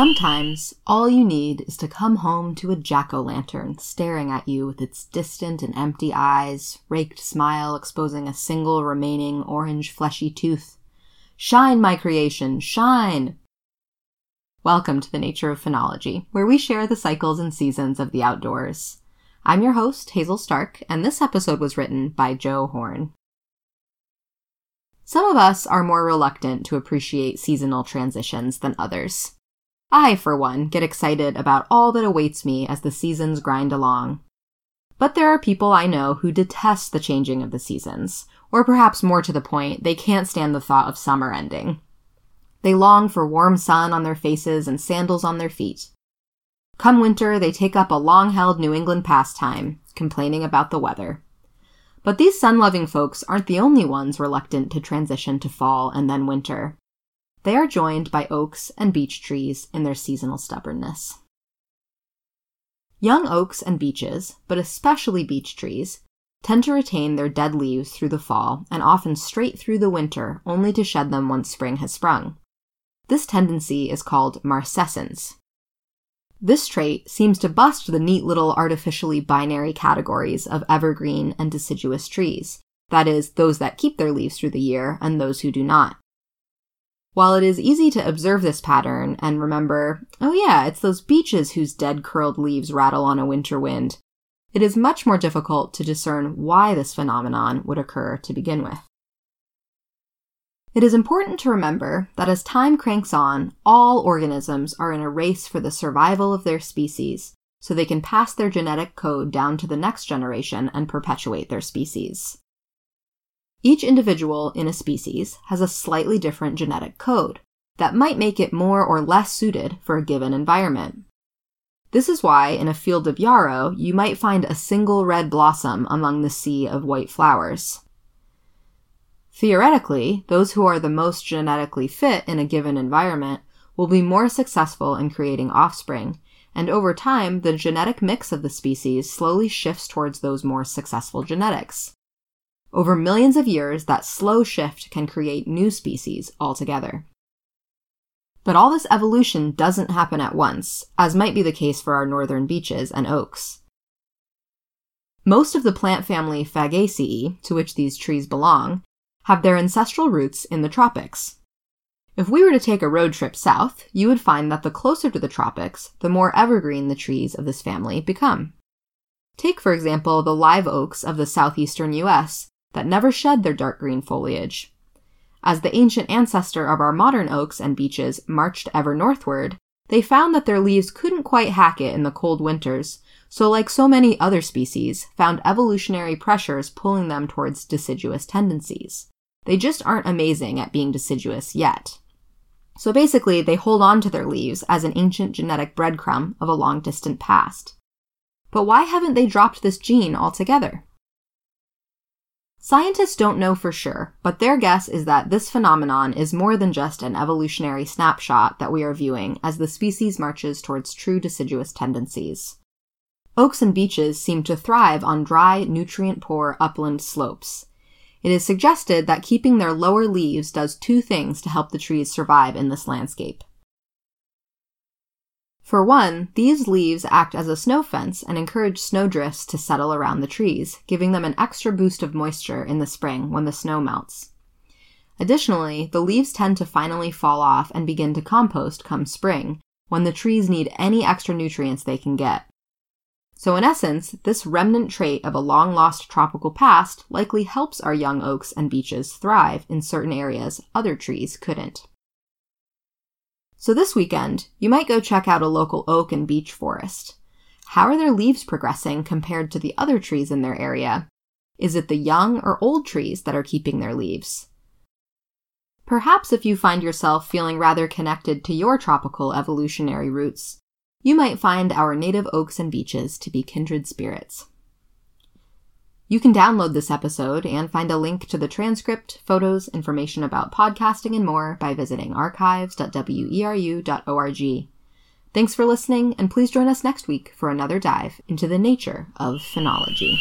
Sometimes all you need is to come home to a jack o' lantern staring at you with its distant and empty eyes, raked smile exposing a single remaining orange fleshy tooth. Shine, my creation, shine! Welcome to the Nature of Phenology, where we share the cycles and seasons of the outdoors. I'm your host, Hazel Stark, and this episode was written by Joe Horn. Some of us are more reluctant to appreciate seasonal transitions than others. I, for one, get excited about all that awaits me as the seasons grind along. But there are people I know who detest the changing of the seasons, or perhaps more to the point, they can't stand the thought of summer ending. They long for warm sun on their faces and sandals on their feet. Come winter, they take up a long held New England pastime, complaining about the weather. But these sun loving folks aren't the only ones reluctant to transition to fall and then winter. They are joined by oaks and beech trees in their seasonal stubbornness. Young oaks and beeches, but especially beech trees, tend to retain their dead leaves through the fall and often straight through the winter, only to shed them once spring has sprung. This tendency is called marcescence. This trait seems to bust the neat little artificially binary categories of evergreen and deciduous trees, that is, those that keep their leaves through the year and those who do not. While it is easy to observe this pattern and remember, oh yeah, it's those beeches whose dead curled leaves rattle on a winter wind, it is much more difficult to discern why this phenomenon would occur to begin with. It is important to remember that as time cranks on, all organisms are in a race for the survival of their species, so they can pass their genetic code down to the next generation and perpetuate their species. Each individual in a species has a slightly different genetic code that might make it more or less suited for a given environment. This is why, in a field of yarrow, you might find a single red blossom among the sea of white flowers. Theoretically, those who are the most genetically fit in a given environment will be more successful in creating offspring, and over time, the genetic mix of the species slowly shifts towards those more successful genetics. Over millions of years, that slow shift can create new species altogether. But all this evolution doesn't happen at once, as might be the case for our northern beeches and oaks. Most of the plant family Fagaceae, to which these trees belong, have their ancestral roots in the tropics. If we were to take a road trip south, you would find that the closer to the tropics, the more evergreen the trees of this family become. Take, for example, the live oaks of the southeastern US, that never shed their dark green foliage. As the ancient ancestor of our modern oaks and beeches marched ever northward, they found that their leaves couldn't quite hack it in the cold winters, so like so many other species, found evolutionary pressures pulling them towards deciduous tendencies. They just aren't amazing at being deciduous yet. So basically, they hold on to their leaves as an ancient genetic breadcrumb of a long distant past. But why haven't they dropped this gene altogether? Scientists don't know for sure, but their guess is that this phenomenon is more than just an evolutionary snapshot that we are viewing as the species marches towards true deciduous tendencies. Oaks and beeches seem to thrive on dry, nutrient poor upland slopes. It is suggested that keeping their lower leaves does two things to help the trees survive in this landscape. For one, these leaves act as a snow fence and encourage snowdrifts to settle around the trees, giving them an extra boost of moisture in the spring when the snow melts. Additionally, the leaves tend to finally fall off and begin to compost come spring, when the trees need any extra nutrients they can get. So, in essence, this remnant trait of a long lost tropical past likely helps our young oaks and beeches thrive in certain areas other trees couldn't. So this weekend, you might go check out a local oak and beech forest. How are their leaves progressing compared to the other trees in their area? Is it the young or old trees that are keeping their leaves? Perhaps if you find yourself feeling rather connected to your tropical evolutionary roots, you might find our native oaks and beeches to be kindred spirits. You can download this episode and find a link to the transcript, photos, information about podcasting, and more by visiting archives.weru.org. Thanks for listening, and please join us next week for another dive into the nature of phenology.